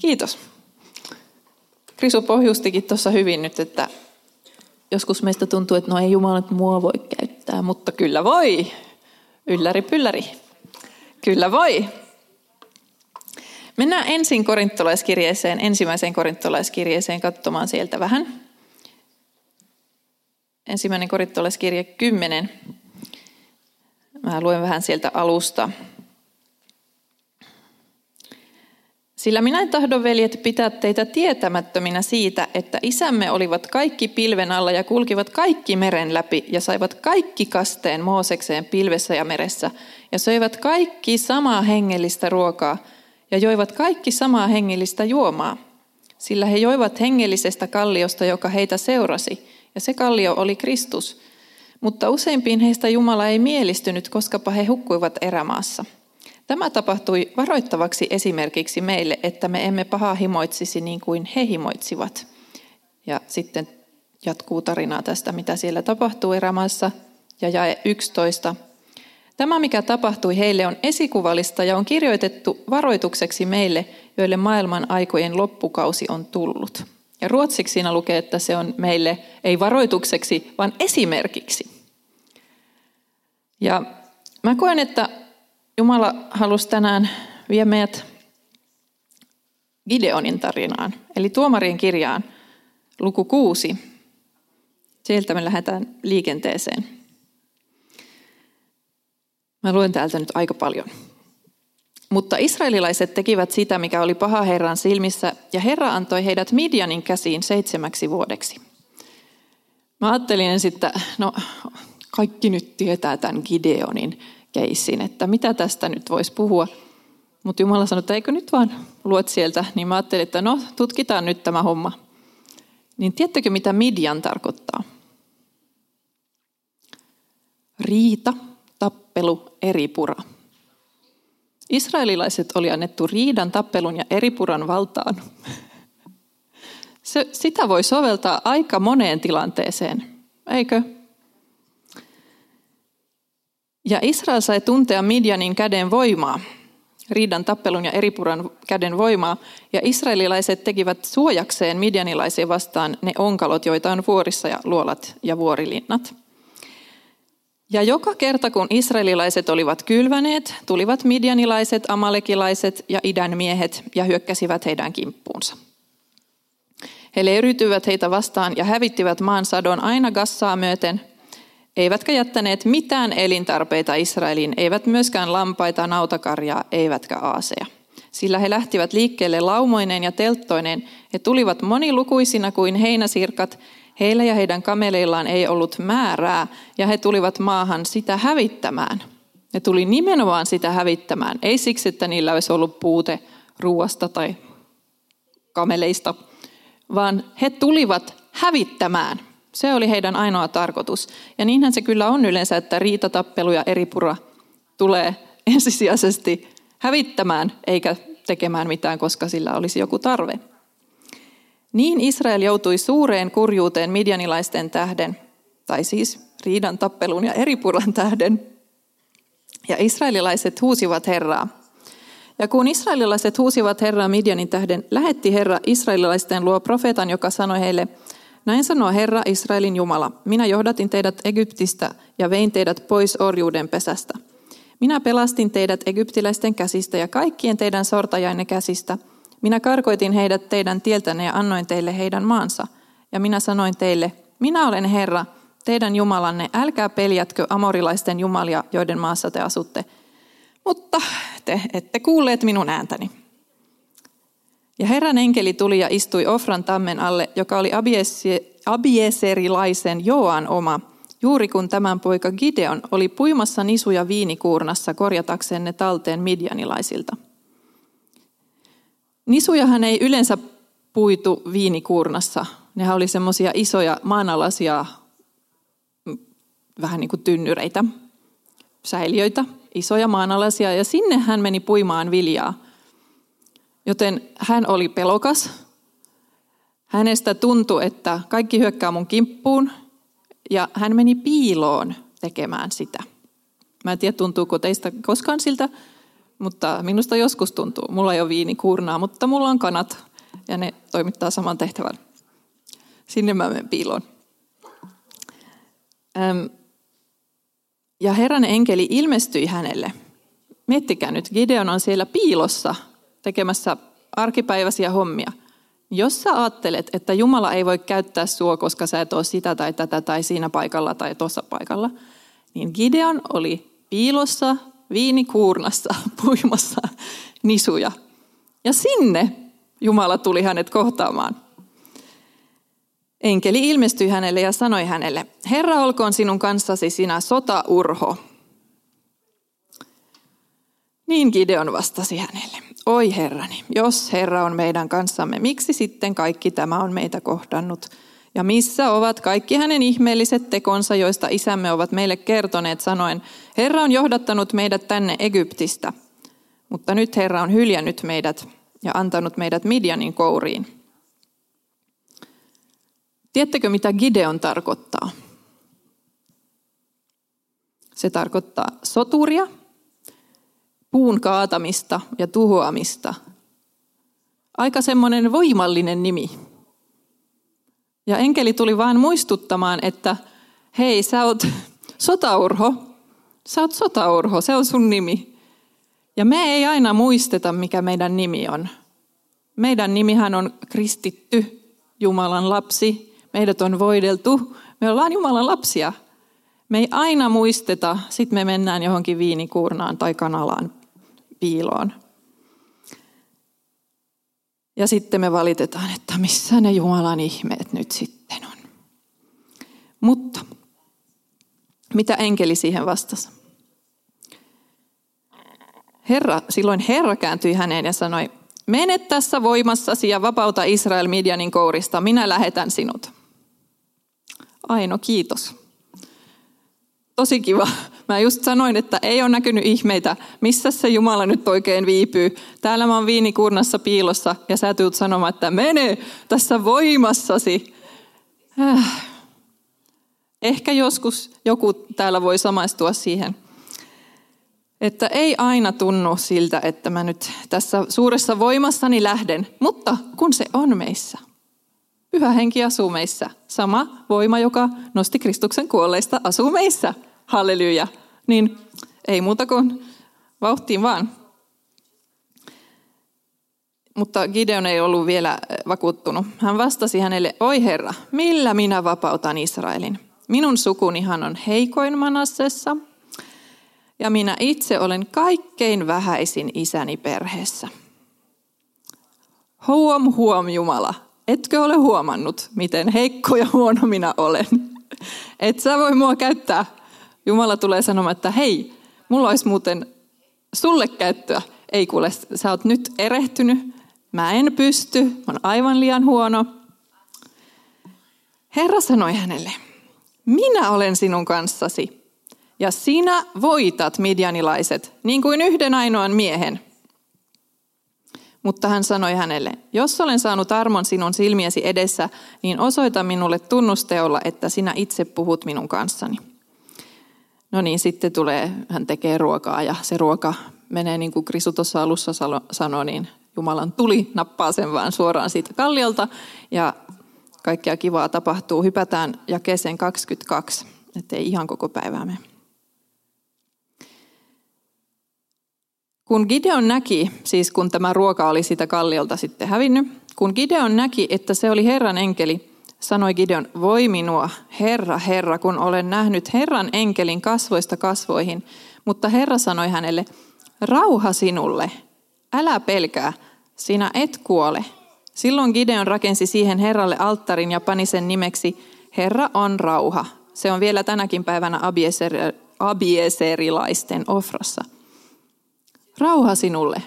Kiitos. Krisu pohjustikin tuossa hyvin nyt, että joskus meistä tuntuu, että no ei Jumala nyt mua voi käyttää, mutta kyllä voi. Ylläri pylläri. Kyllä voi. Mennään ensin korintolaiskirjeeseen, ensimmäiseen korintolaiskirjeeseen katsomaan sieltä vähän. Ensimmäinen korintolaiskirje 10. Mä luen vähän sieltä alusta. Sillä minä tahdon, veljet, pitää teitä tietämättöminä siitä, että isämme olivat kaikki pilven alla ja kulkivat kaikki meren läpi ja saivat kaikki kasteen Moosekseen pilvessä ja meressä ja söivät kaikki samaa hengellistä ruokaa ja joivat kaikki samaa hengellistä juomaa. Sillä he joivat hengellisestä kalliosta, joka heitä seurasi, ja se kallio oli Kristus. Mutta useimpiin heistä Jumala ei mielistynyt, koskapa he hukkuivat erämaassa – Tämä tapahtui varoittavaksi esimerkiksi meille, että me emme pahaa himoitsisi niin kuin he himoitsivat. Ja sitten jatkuu tarinaa tästä, mitä siellä tapahtuu erämaassa. Ja jae 11. Tämä, mikä tapahtui heille, on esikuvallista ja on kirjoitettu varoitukseksi meille, joille maailman aikojen loppukausi on tullut. Ja ruotsiksi siinä lukee, että se on meille ei varoitukseksi, vaan esimerkiksi. Ja mä koen, että Jumala halusi tänään vie meidät Gideonin tarinaan, eli tuomarien kirjaan, luku kuusi. Sieltä me lähdetään liikenteeseen. Mä luen täältä nyt aika paljon. Mutta israelilaiset tekivät sitä, mikä oli paha Herran silmissä, ja Herra antoi heidät Midianin käsiin seitsemäksi vuodeksi. Mä ajattelin ensin, että no, kaikki nyt tietää tämän Gideonin keissin, että mitä tästä nyt voisi puhua. Mutta Jumala sanoi, että eikö nyt vaan luet sieltä, niin mä ajattelin, että no tutkitaan nyt tämä homma. Niin tiedättekö mitä Midian tarkoittaa? Riita, tappelu, eripura. Israelilaiset oli annettu riidan, tappelun ja eripuran valtaan. Se, sitä voi soveltaa aika moneen tilanteeseen, eikö? Ja Israel sai tuntea Midianin käden voimaa, riidan tappelun ja eripuran käden voimaa, ja israelilaiset tekivät suojakseen midianilaisia vastaan ne onkalot, joita on vuorissa ja luolat ja vuorilinnat. Ja joka kerta kun israelilaiset olivat kylväneet, tulivat midianilaiset, amalekilaiset ja idän miehet ja hyökkäsivät heidän kimppuunsa. He leiriytyivät heitä vastaan ja hävittivät maan sadon aina Gassaa myöten eivätkä jättäneet mitään elintarpeita Israeliin, eivät myöskään lampaita, nautakarjaa, eivätkä aaseja. Sillä he lähtivät liikkeelle laumoineen ja telttoineen. He tulivat monilukuisina kuin heinäsirkat. Heillä ja heidän kameleillaan ei ollut määrää, ja he tulivat maahan sitä hävittämään. Ne tuli nimenomaan sitä hävittämään, ei siksi, että niillä olisi ollut puute ruoasta tai kameleista, vaan he tulivat hävittämään. Se oli heidän ainoa tarkoitus. Ja niinhän se kyllä on yleensä, että riitatappelu ja eripura tulee ensisijaisesti hävittämään eikä tekemään mitään, koska sillä olisi joku tarve. Niin Israel joutui suureen kurjuuteen midjanilaisten tähden, tai siis riidan, tappelun ja eripuran tähden. Ja israelilaiset huusivat Herraa. Ja kun israelilaiset huusivat Herraa Midjanin tähden, lähetti Herra israelilaisten luo profeetan, joka sanoi heille – näin sanoo Herra Israelin Jumala, minä johdatin teidät Egyptistä ja vein teidät pois orjuuden pesästä. Minä pelastin teidät egyptiläisten käsistä ja kaikkien teidän sortajainne käsistä. Minä karkoitin heidät teidän tieltänne ja annoin teille heidän maansa. Ja minä sanoin teille, minä olen Herra, teidän Jumalanne, älkää peljätkö amorilaisten jumalia, joiden maassa te asutte. Mutta te ette kuulleet minun ääntäni. Ja Herran enkeli tuli ja istui Ofran tammen alle, joka oli abieserilaisen Joan oma, juuri kun tämän poika Gideon oli puimassa nisuja viinikuurnassa korjatakseen ne talteen midjanilaisilta. Nisujahan ei yleensä puitu viinikuurnassa. Nehän oli semmoisia isoja maanalaisia, vähän niin kuin tynnyreitä, säiliöitä, isoja maanalaisia, ja sinne hän meni puimaan viljaa – Joten hän oli pelokas. Hänestä tuntui, että kaikki hyökkää mun kimppuun ja hän meni piiloon tekemään sitä. Mä en tiedä, tuntuuko teistä koskaan siltä, mutta minusta joskus tuntuu. Mulla ei ole viinikuurnaa, mutta mulla on kanat ja ne toimittaa saman tehtävän. Sinne mä menen piiloon. Ja Herran enkeli ilmestyi hänelle. Miettikää nyt, Gideon on siellä piilossa tekemässä arkipäiväisiä hommia. Jos sä ajattelet, että Jumala ei voi käyttää sua, koska sä et ole sitä tai tätä tai siinä paikalla tai tuossa paikalla, niin Gideon oli piilossa viinikuurnassa puimassa nisuja. Ja sinne Jumala tuli hänet kohtaamaan. Enkeli ilmestyi hänelle ja sanoi hänelle, Herra olkoon sinun kanssasi sinä sotaurho. Niin Gideon vastasi hänelle, oi Herrani, jos Herra on meidän kanssamme, miksi sitten kaikki tämä on meitä kohdannut? Ja missä ovat kaikki hänen ihmeelliset tekonsa, joista isämme ovat meille kertoneet sanoen, Herra on johdattanut meidät tänne Egyptistä, mutta nyt Herra on hyljännyt meidät ja antanut meidät Midjanin kouriin. Tiedättekö, mitä Gideon tarkoittaa? Se tarkoittaa soturia, puun kaatamista ja tuhoamista. Aika semmoinen voimallinen nimi. Ja enkeli tuli vain muistuttamaan, että hei, sä oot sotaurho. Sä oot sotaurho, se on sun nimi. Ja me ei aina muisteta, mikä meidän nimi on. Meidän nimihän on kristitty, Jumalan lapsi, Meidät on voideltu. Me ollaan Jumalan lapsia. Me ei aina muisteta, sitten me mennään johonkin viinikuurnaan tai kanalaan piiloon. Ja sitten me valitetaan, että missä ne Jumalan ihmeet nyt sitten on. Mutta mitä enkeli siihen vastasi? Herra, silloin Herra kääntyi häneen ja sanoi, mene tässä voimassasi ja vapauta Israel Midjanin kourista, minä lähetän sinut. Aino, kiitos. Tosi kiva. Mä just sanoin, että ei ole näkynyt ihmeitä. Missä se Jumala nyt oikein viipyy? Täällä mä oon viinikurnassa piilossa ja sä tulet sanomaan, että mene tässä voimassasi. Äh. Ehkä joskus joku täällä voi samaistua siihen, että ei aina tunnu siltä, että mä nyt tässä suuressa voimassani lähden, mutta kun se on meissä, Pyhä henki asuu meissä. Sama voima, joka nosti Kristuksen kuolleista, asuu meissä. Halleluja. Niin ei muuta kuin vauhtiin vaan. Mutta Gideon ei ollut vielä vakuuttunut. Hän vastasi hänelle, oi Herra, millä minä vapautan Israelin? Minun sukunihan on heikoin Manassessa, ja minä itse olen kaikkein vähäisin isäni perheessä. Huom, huom, Jumala, Etkö ole huomannut, miten heikko ja huono minä olen? Et sä voi mua käyttää. Jumala tulee sanomaan, että hei, mulla olisi muuten sulle käyttöä. Ei kuule, sä oot nyt erehtynyt. Mä en pysty, mä oon aivan liian huono. Herra sanoi hänelle, minä olen sinun kanssasi ja sinä voitat midjanilaiset niin kuin yhden ainoan miehen. Mutta hän sanoi hänelle, jos olen saanut armon sinun silmiesi edessä, niin osoita minulle tunnusteolla, että sinä itse puhut minun kanssani. No niin, sitten tulee, hän tekee ruokaa ja se ruoka menee niin kuin Krisu tuossa alussa sanoi, niin Jumalan tuli nappaa sen vaan suoraan siitä kalliolta ja kaikkea kivaa tapahtuu. Hypätään jakeeseen 22, ettei ihan koko päivää mene. Kun Gideon näki, siis kun tämä ruoka oli sitä kalliolta sitten hävinnyt, kun Gideon näki, että se oli Herran enkeli, sanoi Gideon, voi minua, Herra, Herra, kun olen nähnyt Herran enkelin kasvoista kasvoihin. Mutta Herra sanoi hänelle, rauha sinulle, älä pelkää, sinä et kuole. Silloin Gideon rakensi siihen Herralle alttarin ja pani sen nimeksi, Herra on rauha. Se on vielä tänäkin päivänä abieserilaisten ofrassa. Rauha sinulle.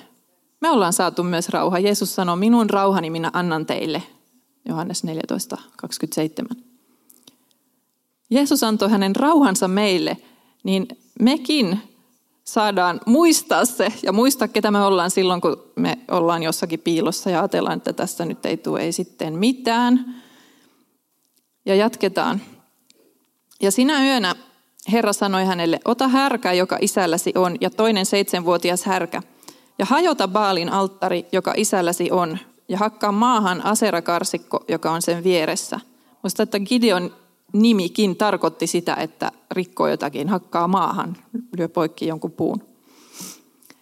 Me ollaan saatu myös rauha. Jeesus sanoi, minun rauhani minä annan teille. Johannes 14, 27. Jeesus antoi hänen rauhansa meille, niin mekin saadaan muistaa se ja muistaa, ketä me ollaan silloin, kun me ollaan jossakin piilossa ja ajatellaan, että tässä nyt ei tule ei sitten mitään. Ja jatketaan. Ja sinä yönä Herra sanoi hänelle, ota härkä, joka isälläsi on, ja toinen seitsemänvuotias härkä. ja hajota Baalin alttari, joka isälläsi on, ja hakkaa maahan aserakarsikko, joka on sen vieressä. Musta, että Gideon nimikin tarkoitti sitä, että rikkoo jotakin, hakkaa maahan, lyö poikki jonkun puun.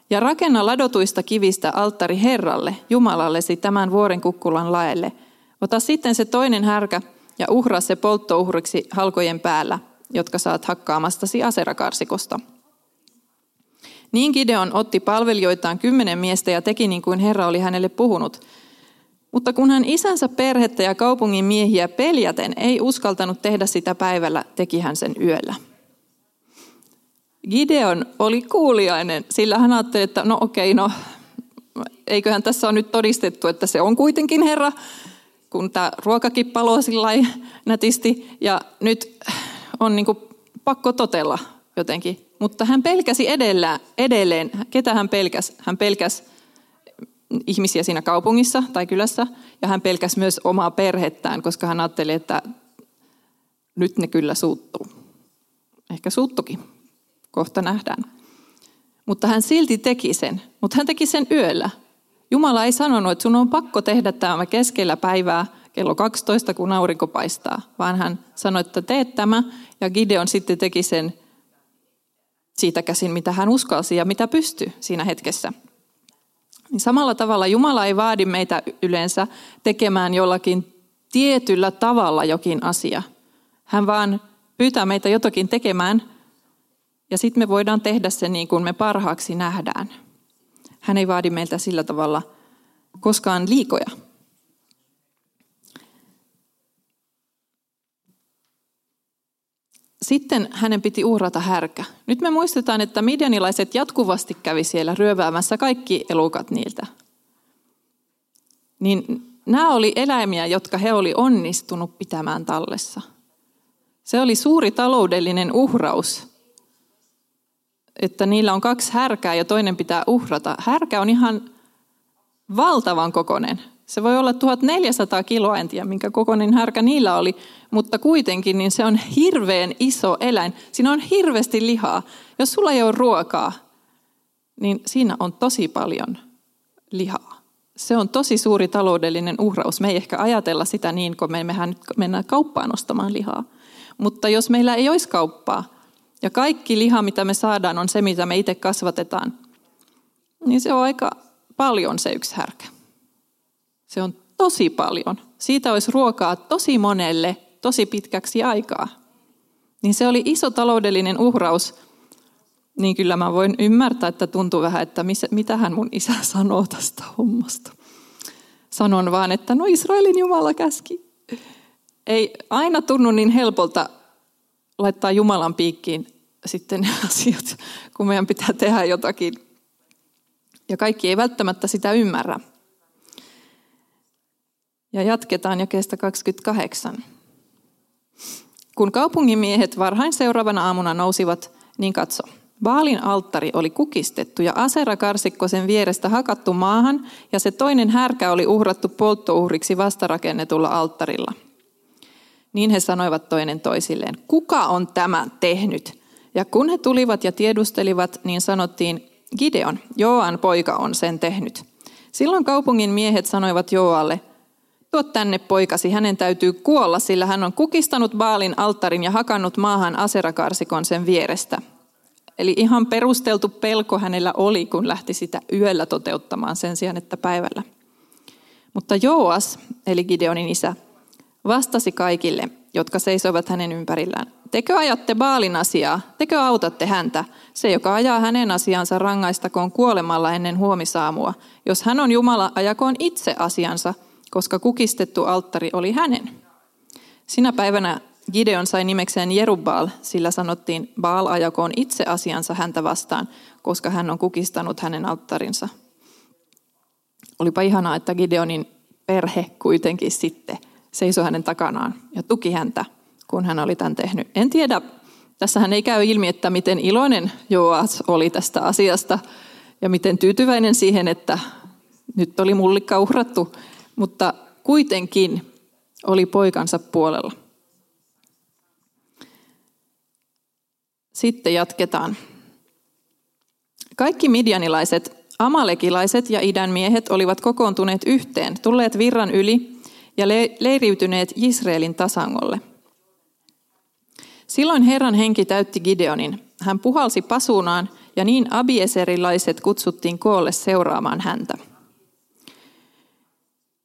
Ja rakenna ladotuista kivistä alttari Herralle, Jumalallesi, tämän vuoren kukkulan laelle. Ota sitten se toinen härkä ja uhraa se polttouhriksi halkojen päällä, jotka saat hakkaamastasi aserakarsikosta. Niin Gideon otti palvelijoitaan kymmenen miestä ja teki niin kuin Herra oli hänelle puhunut. Mutta kun hän isänsä perhettä ja kaupungin miehiä peljäten ei uskaltanut tehdä sitä päivällä, teki hän sen yöllä. Gideon oli kuuliainen, sillä hän ajatteli, että no okei, no eiköhän tässä ole nyt todistettu, että se on kuitenkin Herra, kun tämä ruokakin paloo sillä nätisti. Ja nyt on niin pakko totella jotenkin. Mutta hän pelkäsi edellä, edelleen. Ketä hän pelkäsi? Hän pelkäsi ihmisiä siinä kaupungissa tai kylässä. Ja hän pelkäsi myös omaa perhettään, koska hän ajatteli, että nyt ne kyllä suuttuu. Ehkä suuttukin. Kohta nähdään. Mutta hän silti teki sen. Mutta hän teki sen yöllä. Jumala ei sanonut, että sun on pakko tehdä tämä keskellä päivää kello 12, kun aurinko paistaa, vaan hän sanoi, että teet tämä. Ja Gideon sitten teki sen siitä käsin, mitä hän uskalsi ja mitä pystyi siinä hetkessä. Niin samalla tavalla Jumala ei vaadi meitä yleensä tekemään jollakin tietyllä tavalla jokin asia. Hän vaan pyytää meitä jotakin tekemään ja sitten me voidaan tehdä se niin kuin me parhaaksi nähdään. Hän ei vaadi meiltä sillä tavalla koskaan liikoja. Sitten hänen piti uhrata härkä. Nyt me muistetaan, että midianilaiset jatkuvasti kävi siellä ryöväämässä kaikki elukat niiltä. Niin nämä oli eläimiä, jotka he oli onnistunut pitämään tallessa. Se oli suuri taloudellinen uhraus, että niillä on kaksi härkää ja toinen pitää uhrata. Härkä on ihan valtavan kokonen. Se voi olla 1400 kiloa, en tiedä minkä kokoinen härkä niillä oli, mutta kuitenkin niin se on hirveän iso eläin. Siinä on hirveästi lihaa. Jos sulla ei ole ruokaa, niin siinä on tosi paljon lihaa. Se on tosi suuri taloudellinen uhraus. Me ei ehkä ajatella sitä niin, kun me mehän nyt mennään kauppaan ostamaan lihaa. Mutta jos meillä ei olisi kauppaa, ja kaikki liha, mitä me saadaan, on se, mitä me itse kasvatetaan, niin se on aika paljon se yksi härkä. Se on tosi paljon. Siitä olisi ruokaa tosi monelle tosi pitkäksi aikaa. Niin se oli iso taloudellinen uhraus. Niin kyllä mä voin ymmärtää, että tuntuu vähän, että mitä hän mun isä sanoo tästä hommasta. Sanon vaan, että no Israelin Jumala käski. Ei aina tunnu niin helpolta laittaa Jumalan piikkiin sitten ne asiat, kun meidän pitää tehdä jotakin. Ja kaikki ei välttämättä sitä ymmärrä. Ja jatketaan jakeesta 28. Kun kaupungin miehet varhain seuraavana aamuna nousivat, niin katso. Baalin alttari oli kukistettu ja asera karsikko sen vierestä hakattu maahan ja se toinen härkä oli uhrattu polttouhriksi vastarakennetulla alttarilla. Niin he sanoivat toinen toisilleen, kuka on tämä tehnyt? Ja kun he tulivat ja tiedustelivat, niin sanottiin, Gideon, Joan poika on sen tehnyt. Silloin kaupungin miehet sanoivat Joalle, Tuo tänne poikasi, hänen täytyy kuolla, sillä hän on kukistanut Baalin alttarin ja hakannut maahan aserakarsikon sen vierestä. Eli ihan perusteltu pelko hänellä oli, kun lähti sitä yöllä toteuttamaan sen sijaan, että päivällä. Mutta Joas, eli Gideonin isä, vastasi kaikille, jotka seisoivat hänen ympärillään. Tekö ajatte Baalin asiaa? Tekö autatte häntä? Se, joka ajaa hänen asiansa, rangaistakoon kuolemalla ennen huomisaamua. Jos hän on Jumala, ajakoon itse asiansa – koska kukistettu alttari oli hänen. Sinä päivänä Gideon sai nimekseen Jerubbaal, sillä sanottiin, Baal ajakoon itse asiansa häntä vastaan, koska hän on kukistanut hänen alttarinsa. Olipa ihanaa, että Gideonin perhe kuitenkin sitten seisoi hänen takanaan ja tuki häntä, kun hän oli tämän tehnyt. En tiedä, tässähän ei käy ilmi, että miten iloinen Joas oli tästä asiasta ja miten tyytyväinen siihen, että nyt oli mullikka uhrattu mutta kuitenkin oli poikansa puolella. Sitten jatketaan. Kaikki midianilaiset Amalekilaiset ja idän miehet olivat kokoontuneet yhteen, tulleet virran yli ja leiriytyneet Israelin tasangolle. Silloin Herran henki täytti Gideonin. Hän puhalsi pasunaan ja niin abieserilaiset kutsuttiin koolle seuraamaan häntä.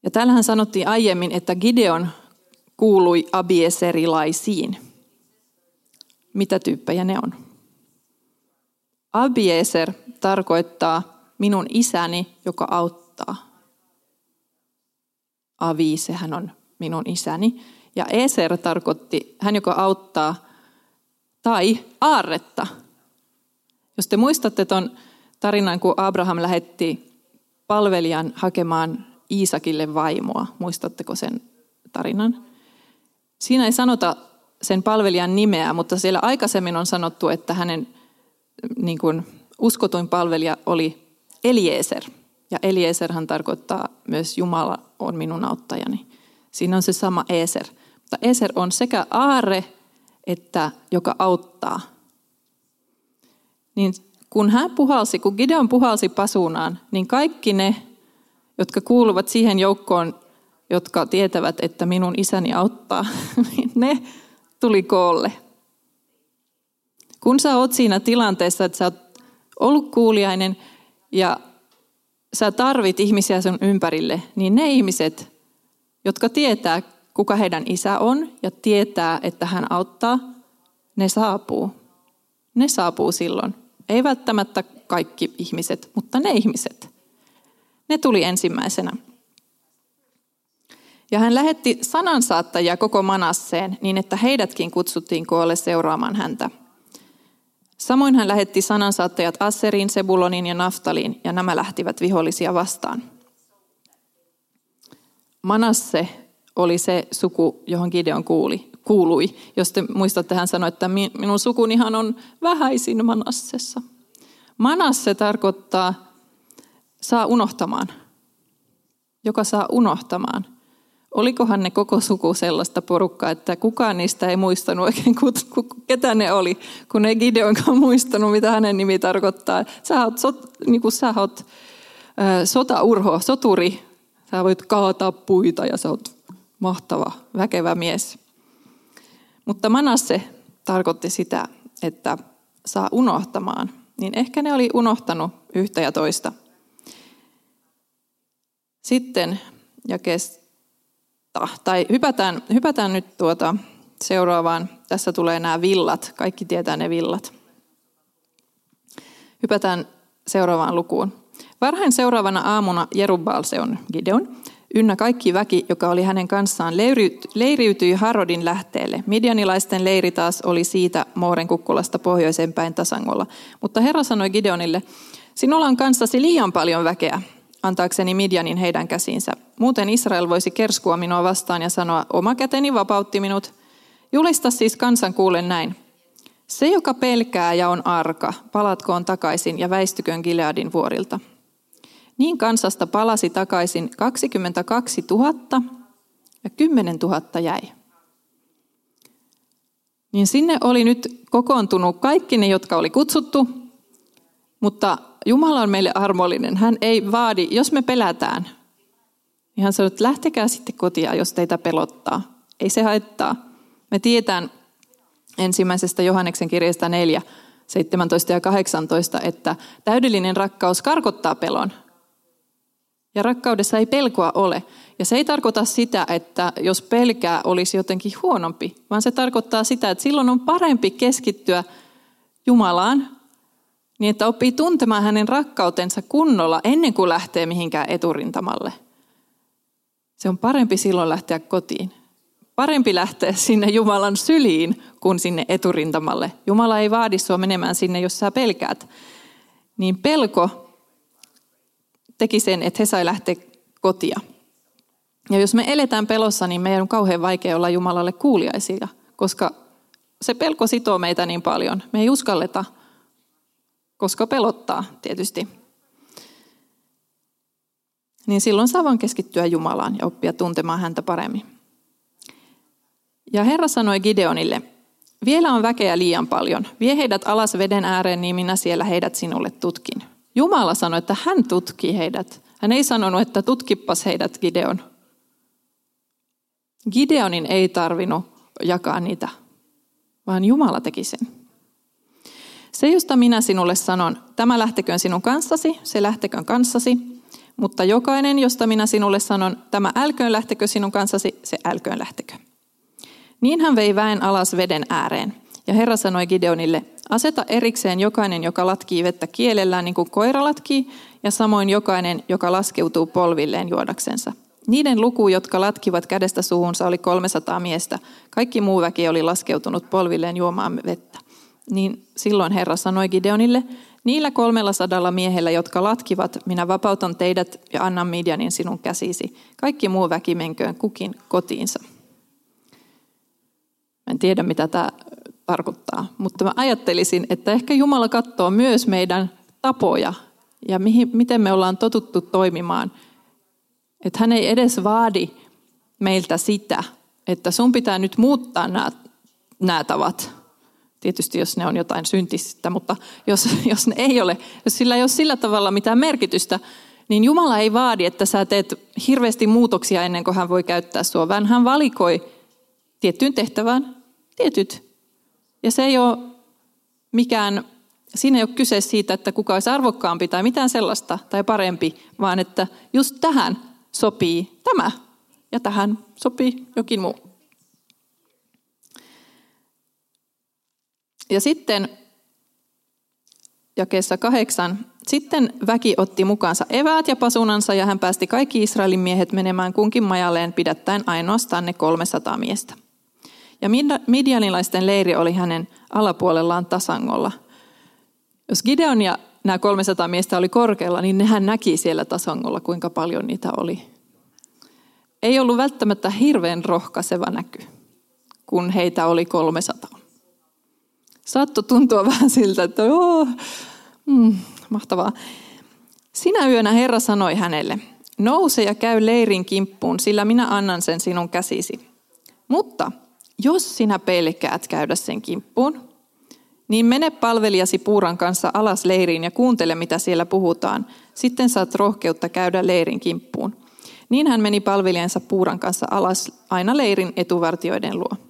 Ja täällähän sanottiin aiemmin, että Gideon kuului abieserilaisiin. Mitä tyyppejä ne on? Abieser tarkoittaa minun isäni, joka auttaa. Avi, sehän on minun isäni. Ja Eser tarkoitti hän, joka auttaa, tai aarretta. Jos te muistatte tuon tarinan, kun Abraham lähetti palvelijan hakemaan Iisakille vaimoa, muistatteko sen tarinan? Siinä ei sanota sen palvelijan nimeä, mutta siellä aikaisemmin on sanottu, että hänen niin kuin, uskotuin palvelija oli Eliezer. Ja Eliezerhan tarkoittaa myös Jumala on minun auttajani. Siinä on se sama Eser. Mutta Eser on sekä aare että joka auttaa. Niin kun hän puhalsi, kun Gideon puhalsi pasunaan, niin kaikki ne, jotka kuuluvat siihen joukkoon, jotka tietävät, että minun isäni auttaa, niin ne tuli koolle. Kun sä oot siinä tilanteessa, että sä oot ollut kuuliainen ja sä tarvit ihmisiä sun ympärille, niin ne ihmiset, jotka tietää, kuka heidän isä on ja tietää, että hän auttaa, ne saapuu. Ne saapuu silloin. Ei välttämättä kaikki ihmiset, mutta ne ihmiset. Ne tuli ensimmäisenä. Ja hän lähetti sanansaattajia koko Manasseen niin, että heidätkin kutsuttiin koolle seuraamaan häntä. Samoin hän lähetti sanansaattajat Asseriin, Sebuloniin ja Naftaliin, ja nämä lähtivät vihollisia vastaan. Manasse oli se suku, johon Gideon kuuli, kuului. Jos te muistatte, hän sanoi, että minun sukunihan on vähäisin Manassessa. Manasse tarkoittaa saa unohtamaan, joka saa unohtamaan. Olikohan ne koko suku sellaista porukkaa, että kukaan niistä ei muistanut oikein, ketä ne oli, kun ei Gideonkaan muistanut, mitä hänen nimi tarkoittaa. Sä oot, sot, niin kuin sä oot äh, sotaurho, soturi, sä voit kaataa puita ja sä oot mahtava, väkevä mies. Mutta Manasse tarkoitti sitä, että saa unohtamaan. Niin ehkä ne oli unohtanut yhtä ja toista. Sitten ja kestä, tai hypätään, hypätään nyt tuota seuraavaan. Tässä tulee nämä villat. Kaikki tietää ne villat. Hypätään seuraavaan lukuun. Varhain seuraavana aamuna Jerubal, se on Gideon, ynnä kaikki väki, joka oli hänen kanssaan, leiriytyi Harodin lähteelle. Midianilaisten leiri taas oli siitä Mooren kukkulasta pohjoiseen päin tasangolla. Mutta Herra sanoi Gideonille, sinulla on kanssasi liian paljon väkeä, antaakseni Midianin heidän käsiinsä. Muuten Israel voisi kerskua minua vastaan ja sanoa, oma käteni vapautti minut. Julista siis kansan kuulen näin. Se, joka pelkää ja on arka, palatkoon takaisin ja väistyköön Gileadin vuorilta. Niin kansasta palasi takaisin 22 000 ja 10 000 jäi. Niin sinne oli nyt kokoontunut kaikki ne, jotka oli kutsuttu, mutta Jumala on meille armollinen. Hän ei vaadi, jos me pelätään, niin hän sanoo, että lähtekää sitten kotia, jos teitä pelottaa. Ei se haittaa. Me tiedetään ensimmäisestä Johanneksen kirjasta 4, 17 ja 18, että täydellinen rakkaus karkottaa pelon. Ja rakkaudessa ei pelkoa ole. Ja se ei tarkoita sitä, että jos pelkää olisi jotenkin huonompi, vaan se tarkoittaa sitä, että silloin on parempi keskittyä Jumalaan, niin että oppii tuntemaan hänen rakkautensa kunnolla ennen kuin lähtee mihinkään eturintamalle. Se on parempi silloin lähteä kotiin. Parempi lähteä sinne Jumalan syliin kuin sinne eturintamalle. Jumala ei vaadi sinua menemään sinne, jos sä pelkäät. Niin pelko teki sen, että he sai lähteä kotia. Ja jos me eletään pelossa, niin meidän on kauhean vaikea olla Jumalalle kuuliaisia, koska se pelko sitoo meitä niin paljon. Me ei uskalleta, koska pelottaa tietysti. Niin silloin saa vain keskittyä Jumalaan ja oppia tuntemaan häntä paremmin. Ja Herra sanoi Gideonille, vielä on väkeä liian paljon. Vie heidät alas veden ääreen, niin minä siellä heidät sinulle tutkin. Jumala sanoi, että hän tutkii heidät. Hän ei sanonut, että tutkippas heidät Gideon. Gideonin ei tarvinnut jakaa niitä, vaan Jumala teki sen. Se, josta minä sinulle sanon, tämä lähteköön sinun kanssasi, se lähteköön kanssasi, mutta jokainen, josta minä sinulle sanon, tämä älköön lähtekö sinun kanssasi, se älköön lähtekö. Niin hän vei väen alas veden ääreen. Ja Herra sanoi Gideonille, aseta erikseen jokainen, joka latkii vettä kielellään niin kuin koira latkii, ja samoin jokainen, joka laskeutuu polvilleen juodaksensa. Niiden luku, jotka latkivat kädestä suuhunsa, oli 300 miestä. Kaikki muu väki oli laskeutunut polvilleen juomaan vettä. Niin silloin Herra sanoi Gideonille, niillä kolmella sadalla miehellä, jotka latkivat, minä vapautan teidät ja annan Midianin sinun käsisi. Kaikki muu väki menköön kukin kotiinsa. En tiedä, mitä tämä tarkoittaa, mutta mä ajattelisin, että ehkä Jumala katsoo myös meidän tapoja ja mihin, miten me ollaan totuttu toimimaan. Että hän ei edes vaadi meiltä sitä, että sun pitää nyt muuttaa nämä tavat. Tietysti jos ne on jotain syntistä, mutta jos, jos ne ei ole, jos sillä ei ole sillä tavalla mitään merkitystä, niin Jumala ei vaadi, että sä teet hirveästi muutoksia ennen kuin hän voi käyttää sua, vaan hän valikoi tiettyyn tehtävään tietyt. Ja se ei ole mikään, siinä ei ole kyse siitä, että kuka olisi arvokkaampi tai mitään sellaista tai parempi, vaan että just tähän sopii tämä ja tähän sopii jokin muu. Ja sitten jakeessa kahdeksan. Sitten väki otti mukaansa eväät ja pasunansa ja hän päästi kaikki Israelin miehet menemään kunkin majalleen pidättäen ainoastaan ne 300 miestä. Ja Midianilaisten leiri oli hänen alapuolellaan tasangolla. Jos Gideon ja nämä 300 miestä oli korkealla, niin nehän näki siellä tasangolla, kuinka paljon niitä oli. Ei ollut välttämättä hirveän rohkaiseva näky, kun heitä oli 300. Saatto tuntua vähän siltä, että oh, mm, mahtavaa. Sinä yönä Herra sanoi hänelle, nouse ja käy leirin kimppuun, sillä minä annan sen sinun käsisi. Mutta jos sinä pelkäät käydä sen kimppuun, niin mene palvelijasi puuran kanssa alas leiriin ja kuuntele, mitä siellä puhutaan. Sitten saat rohkeutta käydä leirin kimppuun. Niin hän meni palvelijansa puuran kanssa alas aina leirin etuvartioiden luo.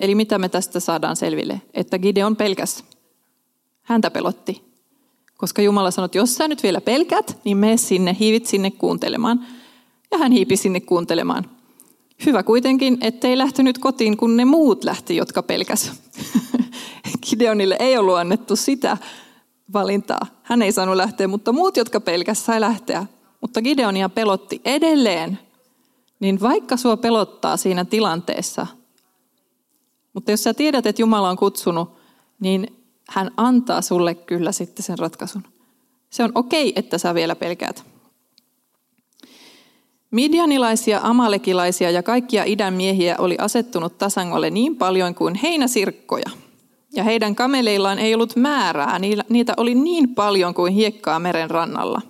Eli mitä me tästä saadaan selville? Että Gideon pelkäs. Häntä pelotti. Koska Jumala sanoi, että jos sä nyt vielä pelkät, niin mene sinne, hiivit sinne kuuntelemaan. Ja hän hiipi sinne kuuntelemaan. Hyvä kuitenkin, ettei lähtenyt kotiin, kun ne muut lähti, jotka pelkäs. Gideonille ei ollut annettu sitä valintaa. Hän ei saanut lähteä, mutta muut, jotka pelkäs, sai lähteä. Mutta Gideonia pelotti edelleen. Niin vaikka sua pelottaa siinä tilanteessa, mutta jos sä tiedät, että Jumala on kutsunut, niin hän antaa sulle kyllä sitten sen ratkaisun. Se on okei, että sä vielä pelkäät. Midianilaisia, amalekilaisia ja kaikkia idän miehiä oli asettunut tasangolle niin paljon kuin heinäsirkkoja. Ja heidän kameleillaan ei ollut määrää, niitä oli niin paljon kuin hiekkaa meren rannalla.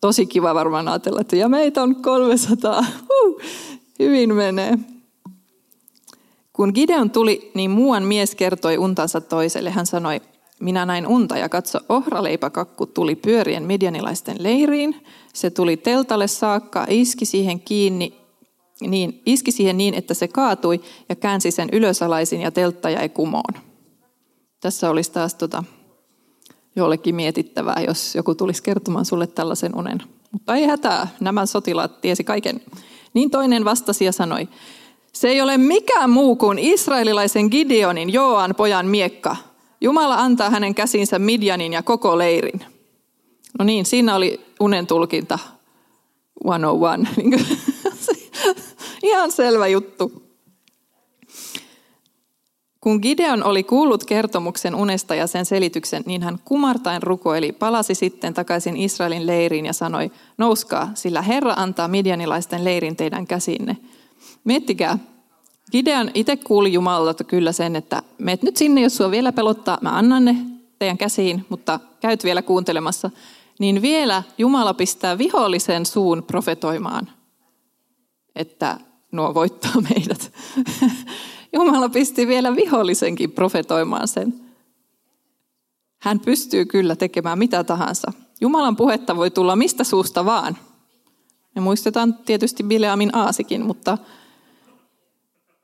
Tosi kiva varmaan ajatella, että ja meitä on 300. Huh, hyvin menee. Kun Gideon tuli, niin muuan mies kertoi untansa toiselle. Hän sanoi, minä näin unta ja katso, ohraleipäkakku tuli pyörien medianilaisten leiriin. Se tuli teltalle saakka, iski siihen kiinni, niin, iski siihen niin, että se kaatui ja käänsi sen ylösalaisin ja teltta jäi kumoon. Tässä olisi taas tota, jollekin mietittävää, jos joku tulisi kertomaan sulle tällaisen unen. Mutta ei hätää, nämä sotilaat tiesi kaiken. Niin toinen vastasi ja sanoi, se ei ole mikään muu kuin israelilaisen Gideonin, Joan pojan miekka – Jumala antaa hänen käsinsä Midjanin ja koko leirin. No niin, siinä oli unen tulkinta 101. Ihan selvä juttu. Kun Gideon oli kuullut kertomuksen unesta ja sen selityksen, niin hän kumartain rukoili, palasi sitten takaisin Israelin leiriin ja sanoi, nouskaa, sillä Herra antaa midjanilaisten leirin teidän käsinne. Miettikää, Gideon itse kuuli Jumalalta kyllä sen, että meet nyt sinne, jos sua vielä pelottaa, mä annan ne teidän käsiin, mutta käyt vielä kuuntelemassa. Niin vielä Jumala pistää vihollisen suun profetoimaan, että nuo voittaa meidät. Jumala pisti vielä vihollisenkin profetoimaan sen. Hän pystyy kyllä tekemään mitä tahansa. Jumalan puhetta voi tulla mistä suusta vaan. Me muistetaan tietysti Bileamin aasikin, mutta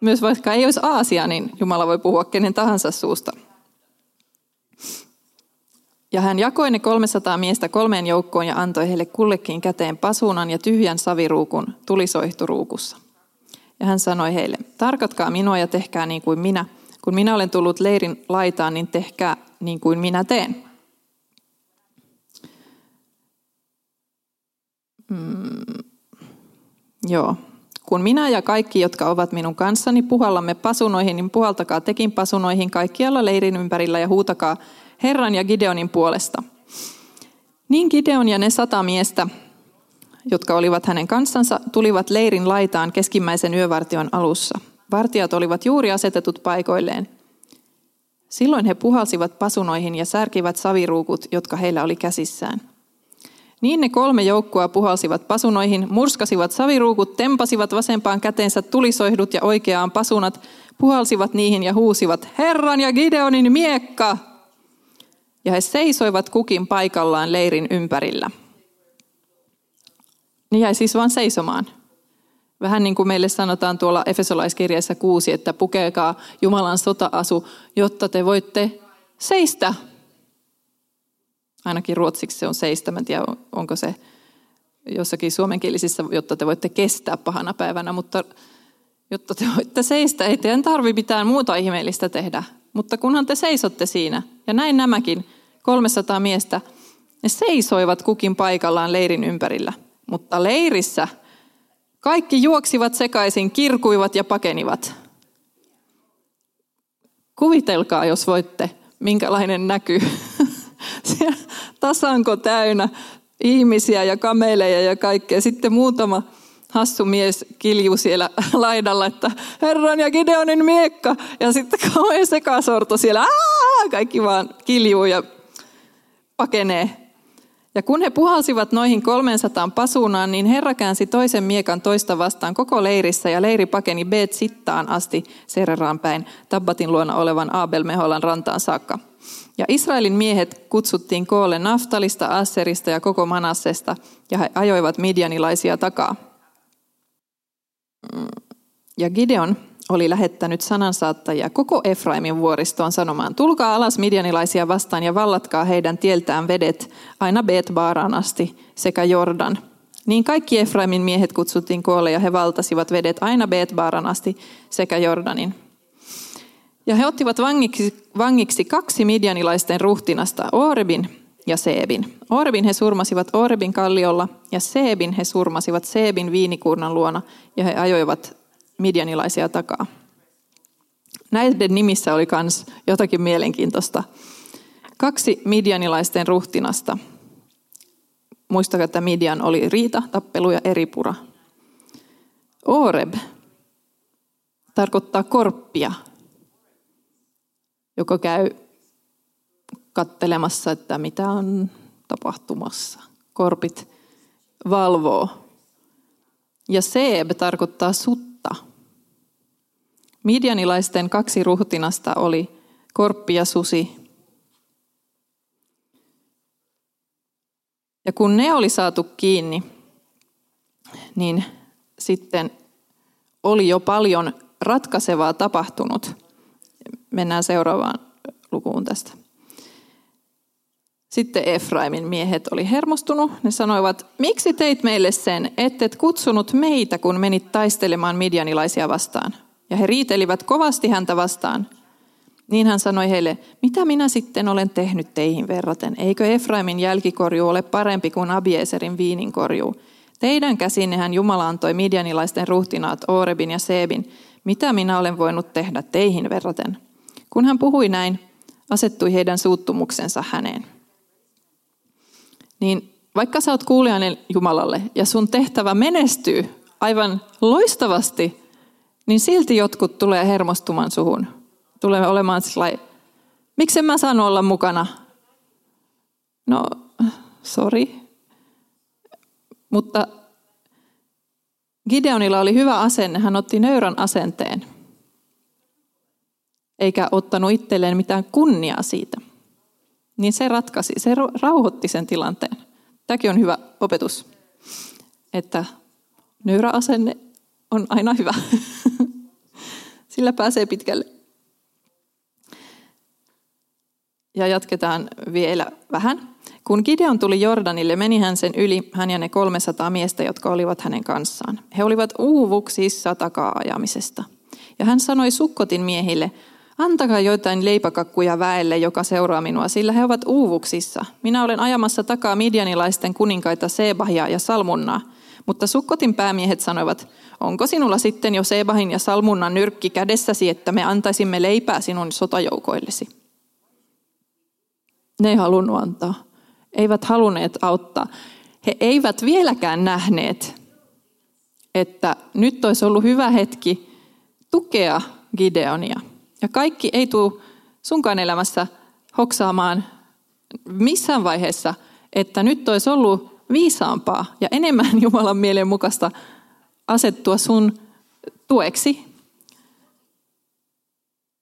myös vaikka ei olisi aasia, niin Jumala voi puhua kenen tahansa suusta. Ja hän jakoi ne 300 miestä kolmeen joukkoon ja antoi heille kullekin käteen pasunan ja tyhjän saviruukun tulisoihturuukussa. Ja hän sanoi heille, tarkatkaa minua ja tehkää niin kuin minä. Kun minä olen tullut leirin laitaan, niin tehkää niin kuin minä teen. Mm, joo. Kun minä ja kaikki, jotka ovat minun kanssani, puhallamme pasunoihin, niin puhaltakaa tekin pasunoihin kaikkialla leirin ympärillä ja huutakaa Herran ja Gideonin puolesta. Niin Gideon ja ne sata miestä, jotka olivat hänen kanssansa, tulivat leirin laitaan keskimmäisen yövartion alussa. Vartijat olivat juuri asetetut paikoilleen. Silloin he puhalsivat pasunoihin ja särkivät saviruukut, jotka heillä oli käsissään. Niin ne kolme joukkoa puhalsivat pasunoihin, murskasivat saviruukut, tempasivat vasempaan käteensä tulisoihdut ja oikeaan pasunat, puhalsivat niihin ja huusivat, Herran ja Gideonin miekka! Ja he seisoivat kukin paikallaan leirin ympärillä. Niin jäi siis vain seisomaan. Vähän niin kuin meille sanotaan tuolla Efesolaiskirjassa 6, että pukekaa Jumalan sota-asu, jotta te voitte seistä. Ainakin ruotsiksi se on seistä. Mä en tiedä, onko se jossakin suomenkielisissä, jotta te voitte kestää pahana päivänä, mutta jotta te voitte seistä, ei teidän tarvi mitään muuta ihmeellistä tehdä. Mutta kunhan te seisotte siinä, ja näin nämäkin 300 miestä, ne seisoivat kukin paikallaan leirin ympärillä. Mutta leirissä kaikki juoksivat sekaisin, kirkuivat ja pakenivat. Kuvitelkaa, jos voitte, minkälainen näky. Tasanko täynnä ihmisiä ja kameleja ja kaikkea. Sitten muutama hassu mies kilju siellä laidalla, että Herran ja Gideonin miekka. Ja sitten kauhean sekasorto siellä, Aa! kaikki vaan kiljuu ja pakenee. Ja kun he puhalsivat noihin 300 pasunaan, niin Herra käänsi toisen miekan toista vastaan koko leirissä ja leiri pakeni Bet Sittaan asti Sereraan päin Tabbatin luona olevan Abel-Meholan rantaan saakka. Ja Israelin miehet kutsuttiin koolle Naftalista, Asserista ja koko Manassesta, ja he ajoivat midianilaisia takaa. Ja Gideon oli lähettänyt sanansaattajia koko Efraimin vuoristoon sanomaan, tulkaa alas midianilaisia vastaan ja vallatkaa heidän tieltään vedet aina Beet-Baaraan asti sekä Jordan. Niin kaikki Efraimin miehet kutsuttiin koolle ja he valtasivat vedet aina Beet-Baaran asti sekä Jordanin. Ja he ottivat vangiksi, vangiksi kaksi midianilaisten ruhtinasta, Orebin ja Seebin. Orebin he surmasivat Orebin kalliolla ja Seebin he surmasivat Seebin viinikuurnan luona ja he ajoivat midianilaisia takaa. Näiden nimissä oli myös jotakin mielenkiintoista. Kaksi midianilaisten ruhtinasta. Muistakaa, että Midian oli riita, tappelu ja eripura. Oreb tarkoittaa korppia, joka käy kattelemassa, että mitä on tapahtumassa. Korpit valvoo. Ja Seeb tarkoittaa sutta. Midianilaisten kaksi ruhtinasta oli Korppi ja Susi. Ja kun ne oli saatu kiinni, niin sitten oli jo paljon ratkaisevaa tapahtunut. Mennään seuraavaan lukuun tästä. Sitten Efraimin miehet oli hermostunut. Ne sanoivat, miksi teit meille sen, ettet kutsunut meitä, kun menit taistelemaan midianilaisia vastaan? Ja he riitelivät kovasti häntä vastaan. Niin hän sanoi heille, mitä minä sitten olen tehnyt teihin verraten? Eikö Efraimin jälkikorju ole parempi kuin Abieserin viininkorju? Teidän käsinnehän Jumala antoi midianilaisten ruhtinaat Orebin ja Seebin. Mitä minä olen voinut tehdä teihin verraten? Kun hän puhui näin, asettui heidän suuttumuksensa häneen. Niin vaikka sä oot kuulijainen Jumalalle ja sun tehtävä menestyy aivan loistavasti, niin silti jotkut tulee hermostumaan suhun. Tulee olemaan sellainen, miksi mä saan olla mukana? No, sori. Mutta Gideonilla oli hyvä asenne, hän otti nöyrän asenteen. Eikä ottanut itselleen mitään kunniaa siitä. niin se ratkaisi, se rauhoitti sen tilanteen. Tämäkin on hyvä opetus, että nöyrä asenne on aina hyvä. Sillä pääsee pitkälle. Ja jatketaan vielä vähän. Kun Gideon tuli Jordanille, meni hän sen yli, hän ja ne 300 miestä, jotka olivat hänen kanssaan. He olivat uuvuksissa takaa ajamisesta. Ja hän sanoi Sukkotin miehille, antakaa joitain leipäkakkuja väelle, joka seuraa minua, sillä he ovat uuvuksissa. Minä olen ajamassa takaa midianilaisten kuninkaita Sebahia ja Salmunnaa. Mutta Sukkotin päämiehet sanoivat, onko sinulla sitten jo Sebahin ja Salmunnan nyrkki kädessäsi, että me antaisimme leipää sinun sotajoukoillesi? Ne ei halunnut antaa. Eivät halunneet auttaa. He eivät vieläkään nähneet, että nyt olisi ollut hyvä hetki tukea Gideonia. Ja kaikki ei tule sunkaan elämässä hoksaamaan missään vaiheessa, että nyt olisi ollut viisaampaa ja enemmän Jumalan mielen mukaista asettua sun tueksi.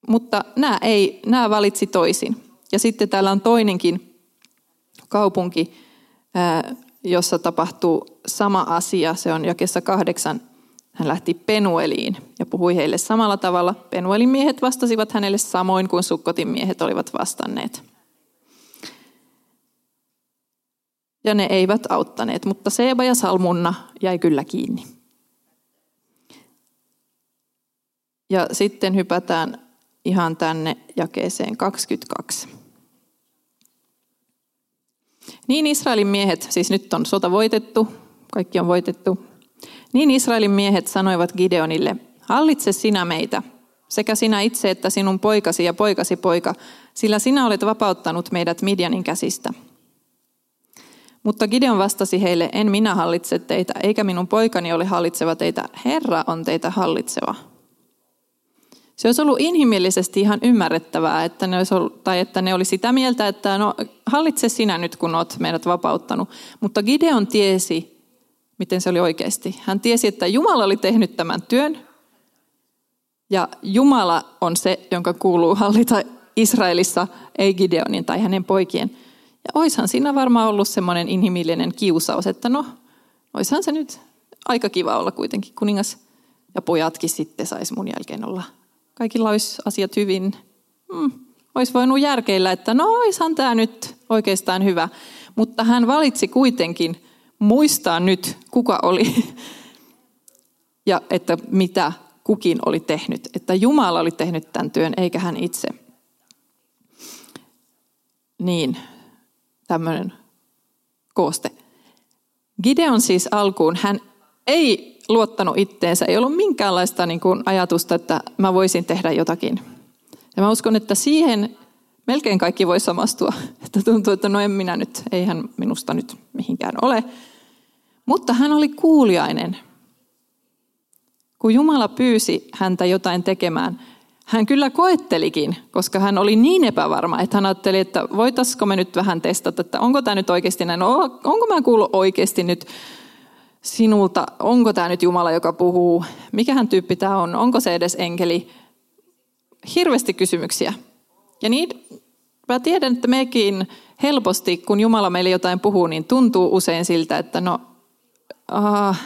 Mutta nämä, ei, nämä valitsi toisin. Ja sitten täällä on toinenkin kaupunki, jossa tapahtuu sama asia. Se on jakessa kahdeksan. Hän lähti Penueliin ja puhui heille samalla tavalla. Penuelin miehet vastasivat hänelle samoin kuin Sukkotin miehet olivat vastanneet. Ja ne eivät auttaneet, mutta Seba ja Salmunna jäi kyllä kiinni. Ja sitten hypätään ihan tänne jakeeseen 22. Niin Israelin miehet, siis nyt on sota voitettu, kaikki on voitettu. Niin Israelin miehet sanoivat Gideonille, hallitse sinä meitä, sekä sinä itse että sinun poikasi ja poikasi poika, sillä sinä olet vapauttanut meidät Midianin käsistä. Mutta Gideon vastasi heille, en minä hallitse teitä, eikä minun poikani ole hallitseva teitä, Herra on teitä hallitseva. Se olisi ollut inhimillisesti ihan ymmärrettävää, että ne olisi ollut, tai että ne oli sitä mieltä, että no, hallitse sinä nyt, kun olet meidät vapauttanut. Mutta Gideon tiesi, miten se oli oikeasti. Hän tiesi, että Jumala oli tehnyt tämän työn, ja Jumala on se, jonka kuuluu hallita Israelissa, ei Gideonin tai hänen poikien. Ja oishan siinä varmaan ollut semmoinen inhimillinen kiusaus, että no, oishan se nyt aika kiva olla kuitenkin kuningas. Ja pojatkin sitten saisi mun jälkeen olla kaikilla olisi asiat hyvin. Hmm, olisi voinut järkeillä, että no oishan tämä nyt oikeastaan hyvä. Mutta hän valitsi kuitenkin muistaa nyt, kuka oli ja että mitä kukin oli tehnyt. Että Jumala oli tehnyt tämän työn, eikä hän itse. Niin, tämmöinen kooste. Gideon siis alkuun, hän ei luottanut itteensä, ei ollut minkäänlaista niin kuin ajatusta, että mä voisin tehdä jotakin. Ja mä uskon, että siihen melkein kaikki voi samastua, että tuntuu, että no en minä nyt, eihän minusta nyt mihinkään ole. Mutta hän oli kuuliainen. Kun Jumala pyysi häntä jotain tekemään, hän kyllä koettelikin, koska hän oli niin epävarma, että hän ajatteli, että voitaisiko me nyt vähän testata, että onko tämä nyt oikeasti näin, no, onko mä kuullut oikeasti nyt sinulta, onko tämä nyt Jumala, joka puhuu, mikähän tyyppi tämä on, onko se edes enkeli. Hirveästi kysymyksiä. Ja niin, mä tiedän, että mekin helposti, kun Jumala meille jotain puhuu, niin tuntuu usein siltä, että no, ah,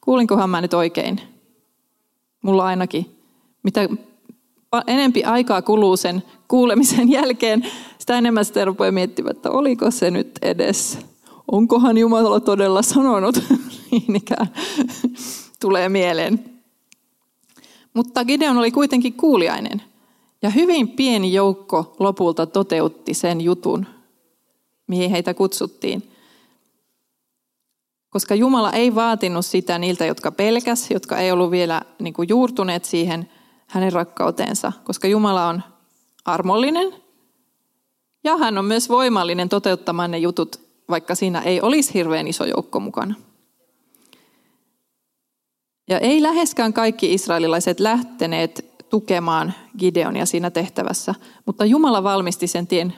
kuulinkohan mä nyt oikein. Mulla ainakin. Mitä enempi aikaa kuluu sen kuulemisen jälkeen, sitä enemmän sitä rupeaa miettimään, että oliko se nyt edes onkohan Jumala todella sanonut, niin ikään tulee mieleen. Mutta Gideon oli kuitenkin kuuliainen. Ja hyvin pieni joukko lopulta toteutti sen jutun, mihin heitä kutsuttiin. Koska Jumala ei vaatinut sitä niiltä, jotka pelkäs, jotka ei ollut vielä niin kuin juurtuneet siihen hänen rakkauteensa. Koska Jumala on armollinen ja hän on myös voimallinen toteuttamaan ne jutut vaikka siinä ei olisi hirveän iso joukko mukana. Ja ei läheskään kaikki israelilaiset lähteneet tukemaan Gideonia siinä tehtävässä, mutta Jumala valmisti sen tien.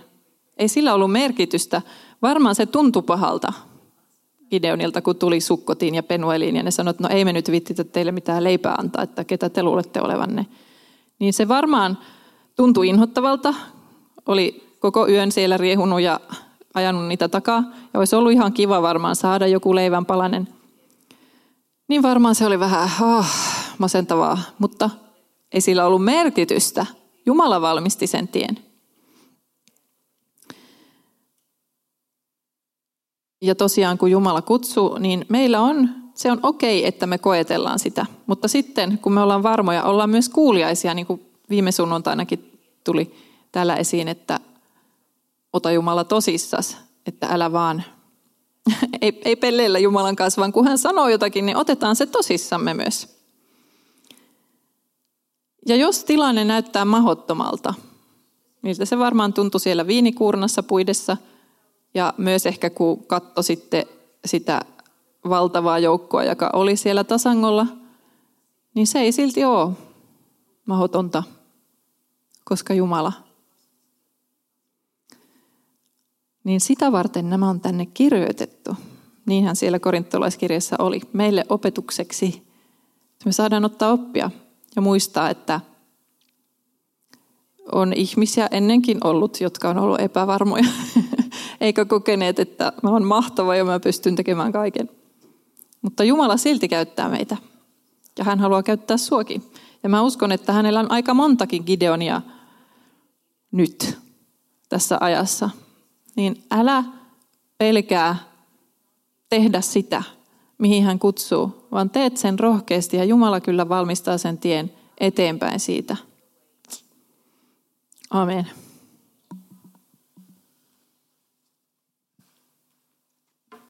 Ei sillä ollut merkitystä. Varmaan se tuntui pahalta Gideonilta, kun tuli Sukkotiin ja Penueliin ja ne sanoivat, että no ei me nyt vittitä teille mitään leipää antaa, että ketä te luulette olevanne. Niin se varmaan tuntui inhottavalta, oli koko yön siellä riehunut ja ajanut niitä takaa. Ja olisi ollut ihan kiva varmaan saada joku leivän palanen. Niin varmaan se oli vähän oh, masentavaa, mutta ei sillä ollut merkitystä. Jumala valmisti sen tien. Ja tosiaan kun Jumala kutsuu, niin meillä on, se on okei, että me koetellaan sitä. Mutta sitten kun me ollaan varmoja, ollaan myös kuuliaisia, niin kuin viime sunnuntainakin tuli täällä esiin, että ota Jumala tosissas, että älä vaan, ei, ei pelleillä Jumalan kanssa, vaan kun hän sanoo jotakin, niin otetaan se tosissamme myös. Ja jos tilanne näyttää mahottomalta, miltä se varmaan tuntui siellä viinikuurnassa puidessa, ja myös ehkä kun katso sitten sitä valtavaa joukkoa, joka oli siellä tasangolla, niin se ei silti ole mahotonta, koska Jumala. Niin sitä varten nämä on tänne kirjoitettu. Niinhän siellä korintolaiskirjassa oli. Meille opetukseksi. Me saadaan ottaa oppia ja muistaa, että on ihmisiä ennenkin ollut, jotka on ollut epävarmoja, eikä kokeneet, että mä oon mahtava ja mä pystyn tekemään kaiken. Mutta Jumala silti käyttää meitä. Ja hän haluaa käyttää suokin. Ja mä uskon, että hänellä on aika montakin Gideonia nyt tässä ajassa. Niin älä pelkää tehdä sitä, mihin hän kutsuu, vaan teet sen rohkeasti ja Jumala kyllä valmistaa sen tien eteenpäin siitä. Amen.